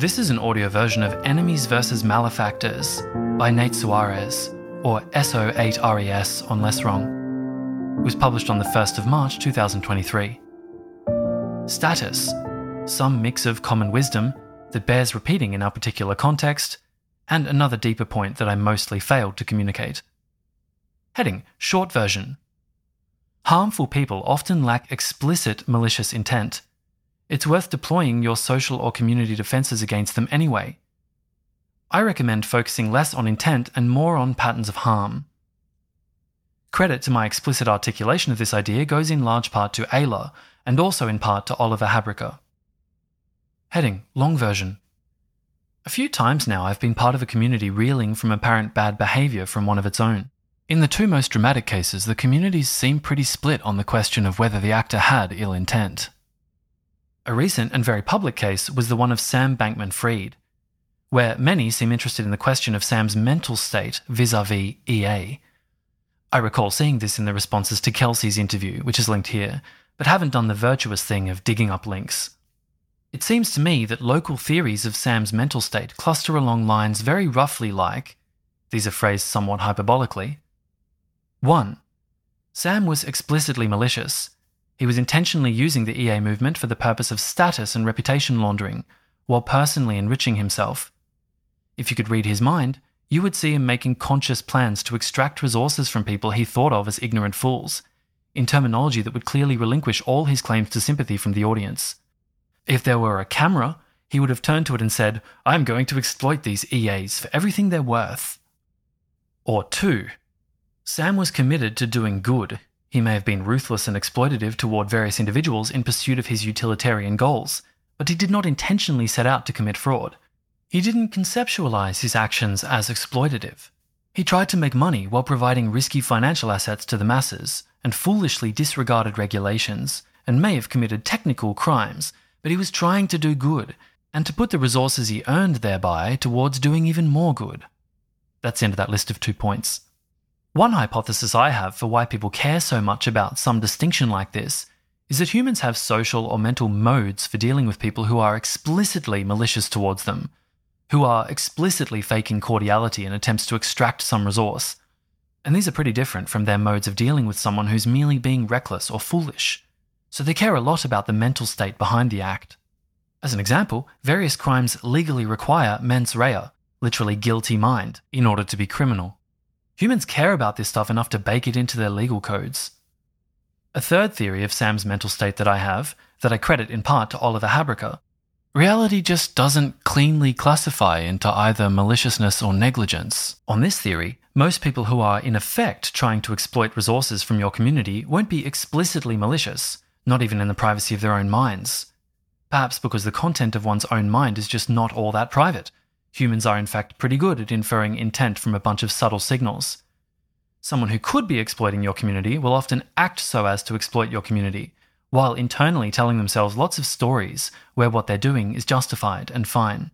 This is an audio version of Enemies vs. Malefactors by Nate Soares, or SO8RES on Less Wrong. It was published on the 1st of March 2023. Status Some mix of common wisdom that bears repeating in our particular context, and another deeper point that I mostly failed to communicate. Heading Short version Harmful people often lack explicit malicious intent it's worth deploying your social or community defenses against them anyway. I recommend focusing less on intent and more on patterns of harm. Credit to my explicit articulation of this idea goes in large part to Aella and also in part to Oliver Habryka. Heading Long version. A few times now I've been part of a community reeling from apparent bad behaviour from one of its own. In the two most dramatic cases, the communities seem pretty split on the question of whether the actor had ill intent. A recent and very public case was the one of Sam Bankman Fried, where many seem interested in the question of Sam's mental state vis a vis EA. I recall seeing this in the responses to Kelsey's interview, which is linked here, but haven't done the virtuous thing of digging up links. It seems to me that local theories of Sam's mental state cluster along lines very roughly like these are phrased somewhat hyperbolically. 1. Sam was explicitly malicious he was intentionally using the EA movement for the purpose of status and reputation laundering, while personally enriching himself. If you could read his mind, you would see him making conscious plans to extract resources from people he thought of as ignorant fools, in terminology that would clearly relinquish all his claims to sympathy from the audience. If there were a camera, he would have turned to it and said, I'm going to exploit these EAs for everything they're worth. Or two, Sam was committed to doing good he may have been ruthless and exploitative toward various individuals in pursuit of his utilitarian goals, but he did not intentionally set out to commit fraud. He didn't conceptualize his actions as exploitative. He tried to make money while providing risky financial assets to the masses, and foolishly disregarded regulations, and may have committed technical crimes, but he was trying to do good, and to put the resources he earned thereby towards doing even more good. That's the end of that list of two points. One hypothesis I have for why people care so much about some distinction like this is that humans have social or mental modes for dealing with people who are explicitly malicious towards them, who are explicitly faking cordiality in attempts to extract some resource. And these are pretty different from their modes of dealing with someone who's merely being reckless or foolish. So they care a lot about the mental state behind the act. As an example, various crimes legally require mens rea, literally guilty mind, in order to be criminal. Humans care about this stuff enough to bake it into their legal codes. A third theory of Sam's mental state that I have, that I credit in part to Oliver Habryka, reality just doesn't cleanly classify into either maliciousness or negligence. On this theory, most people who are in effect trying to exploit resources from your community won't be explicitly malicious, not even in the privacy of their own minds. Perhaps because the content of one's own mind is just not all that private, Humans are, in fact, pretty good at inferring intent from a bunch of subtle signals. Someone who could be exploiting your community will often act so as to exploit your community, while internally telling themselves lots of stories where what they're doing is justified and fine.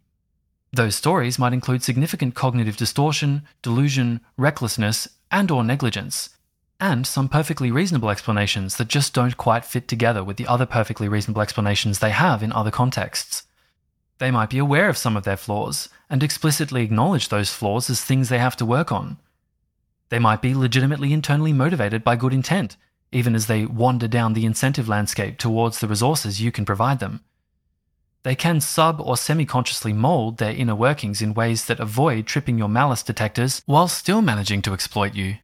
Those stories might include significant cognitive distortion, delusion, recklessness, and or negligence, and some perfectly reasonable explanations that just don't quite fit together with the other perfectly reasonable explanations they have in other contexts. They might be aware of some of their flaws and explicitly acknowledge those flaws as things they have to work on. They might be legitimately internally motivated by good intent, even as they wander down the incentive landscape towards the resources you can provide them. They can sub or semi consciously mold their inner workings in ways that avoid tripping your malice detectors while still managing to exploit you.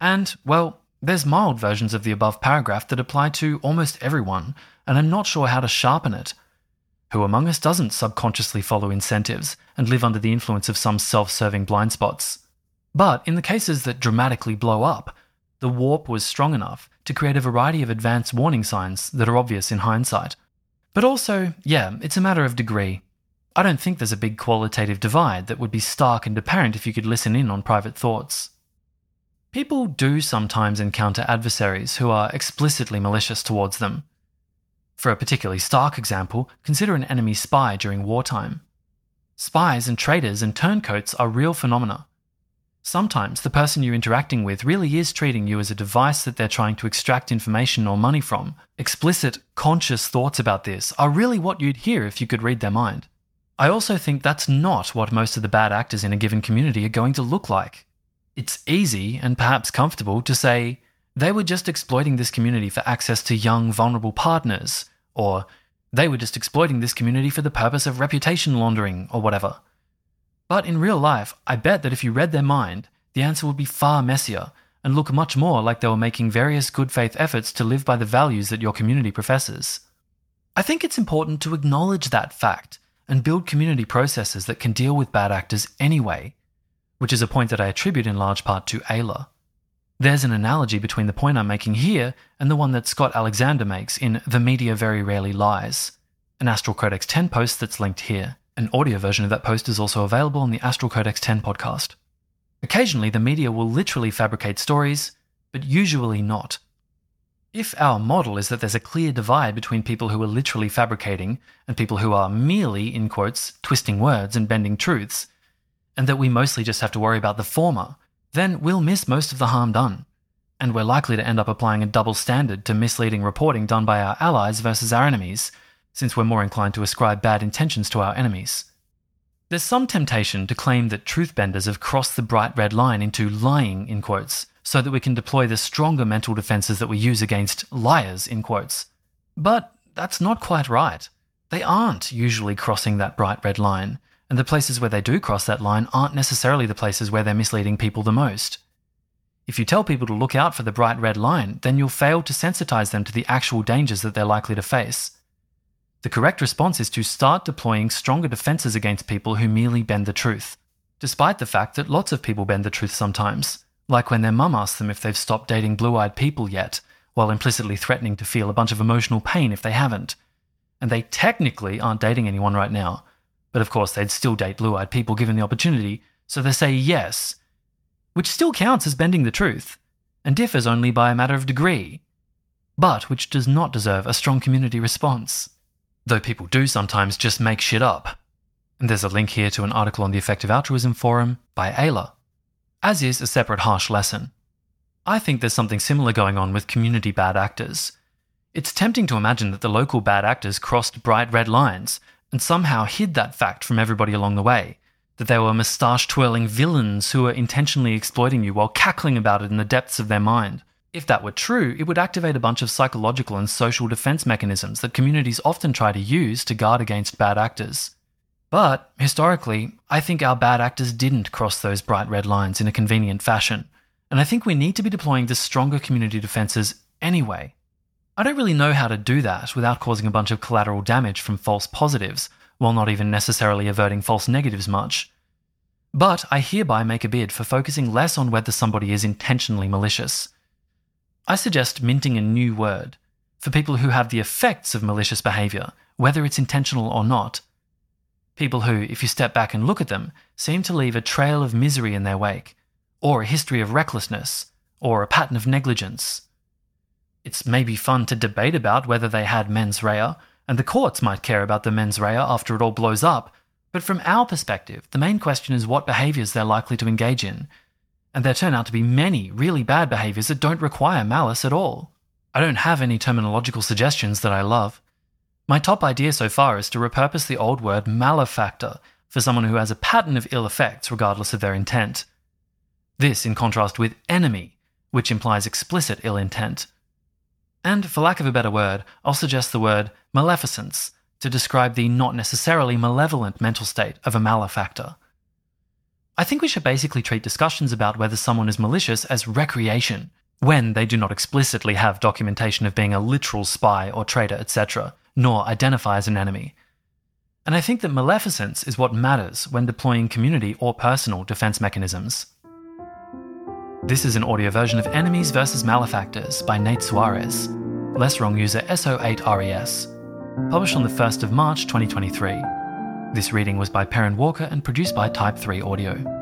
And, well, there's mild versions of the above paragraph that apply to almost everyone, and I'm not sure how to sharpen it who among us doesn't subconsciously follow incentives and live under the influence of some self serving blind spots? But in the cases that dramatically blow up, the warp was strong enough to create a variety of advanced warning signs that are obvious in hindsight. But also, yeah, it's a matter of degree. I don't think there's a big qualitative divide that would be stark and apparent if you could listen in on private thoughts. People do sometimes encounter adversaries who are explicitly malicious towards them, for a particularly stark example, consider an enemy spy during wartime. Spies and traitors and turncoats are real phenomena. Sometimes the person you're interacting with really is treating you as a device that they're trying to extract information or money from. Explicit, conscious thoughts about this are really what you'd hear if you could read their mind. I also think that's not what most of the bad actors in a given community are going to look like. It's easy and perhaps comfortable to say they were just exploiting this community for access to young, vulnerable partners, or they were just exploiting this community for the purpose of reputation laundering, or whatever. But in real life, I bet that if you read their mind, the answer would be far messier and look much more like they were making various good faith efforts to live by the values that your community professes. I think it's important to acknowledge that fact and build community processes that can deal with bad actors anyway, which is a point that I attribute in large part to Aella. There's an analogy between the point I'm making here and the one that Scott Alexander makes in The Media Very Rarely Lies, an Astral Codex 10 post that's linked here. An audio version of that post is also available on the Astral Codex 10 podcast. Occasionally, the media will literally fabricate stories, but usually not. If our model is that there's a clear divide between people who are literally fabricating and people who are merely, in quotes, twisting words and bending truths, and that we mostly just have to worry about the former, then we'll miss most of the harm done. And we're likely to end up applying a double standard to misleading reporting done by our allies versus our enemies, since we're more inclined to ascribe bad intentions to our enemies. There's some temptation to claim that truth benders have crossed the bright red line into lying, in quotes, so that we can deploy the stronger mental defenses that we use against liars, in quotes. But that's not quite right. They aren't usually crossing that bright red line, and the places where they do cross that line aren't necessarily the places where they're misleading people the most. If you tell people to look out for the bright red line, then you'll fail to sensitize them to the actual dangers that they're likely to face. The correct response is to start deploying stronger defenses against people who merely bend the truth, despite the fact that lots of people bend the truth sometimes, like when their mum asks them if they've stopped dating blue eyed people yet, while implicitly threatening to feel a bunch of emotional pain if they haven't. And they technically aren't dating anyone right now, but of course, they'd still date blue eyed people given the opportunity, so they say yes, which still counts as bending the truth, and differs only by a matter of degree, but which does not deserve a strong community response. Though people do sometimes just make shit up. And there's a link here to an article on the Effective Altruism Forum by Aella, as is a separate harsh lesson. I think there's something similar going on with community bad actors. It's tempting to imagine that the local bad actors crossed bright red lines and somehow hid that fact from everybody along the way that they were moustache twirling villains who were intentionally exploiting you while cackling about it in the depths of their mind. If that were true, it would activate a bunch of psychological and social defense mechanisms that communities often try to use to guard against bad actors. But, historically, I think our bad actors didn't cross those bright red lines in a convenient fashion, and I think we need to be deploying the stronger community defenses anyway. I don't really know how to do that without causing a bunch of collateral damage from false positives, while not even necessarily averting false negatives much. But I hereby make a bid for focusing less on whether somebody is intentionally malicious. I suggest minting a new word for people who have the effects of malicious behaviour, whether it's intentional or not. People who, if you step back and look at them, seem to leave a trail of misery in their wake, or a history of recklessness, or a pattern of negligence. It's maybe fun to debate about whether they had mens rea, and the courts might care about the mens rea after it all blows up, but from our perspective, the main question is what behaviours they're likely to engage in. And there turn out to be many really bad behaviours that don't require malice at all. I don't have any terminological suggestions that I love. My top idea so far is to repurpose the old word malefactor for someone who has a pattern of ill effects regardless of their intent. This in contrast with enemy, which implies explicit ill intent. And for lack of a better word, I'll suggest the word maleficence to describe the not necessarily malevolent mental state of a malefactor. I think we should basically treat discussions about whether someone is malicious as recreation, when they do not explicitly have documentation of being a literal spy or traitor, etc., nor identify as an enemy. And I think that maleficence is what matters when deploying community or personal defense mechanisms. This is an audio version of Enemies vs. Malefactors by Nate Soares, Less Wrong user SO8RES, published on the 1st of March 2023. This reading was by Perrin Walker and produced by Type 3 Audio.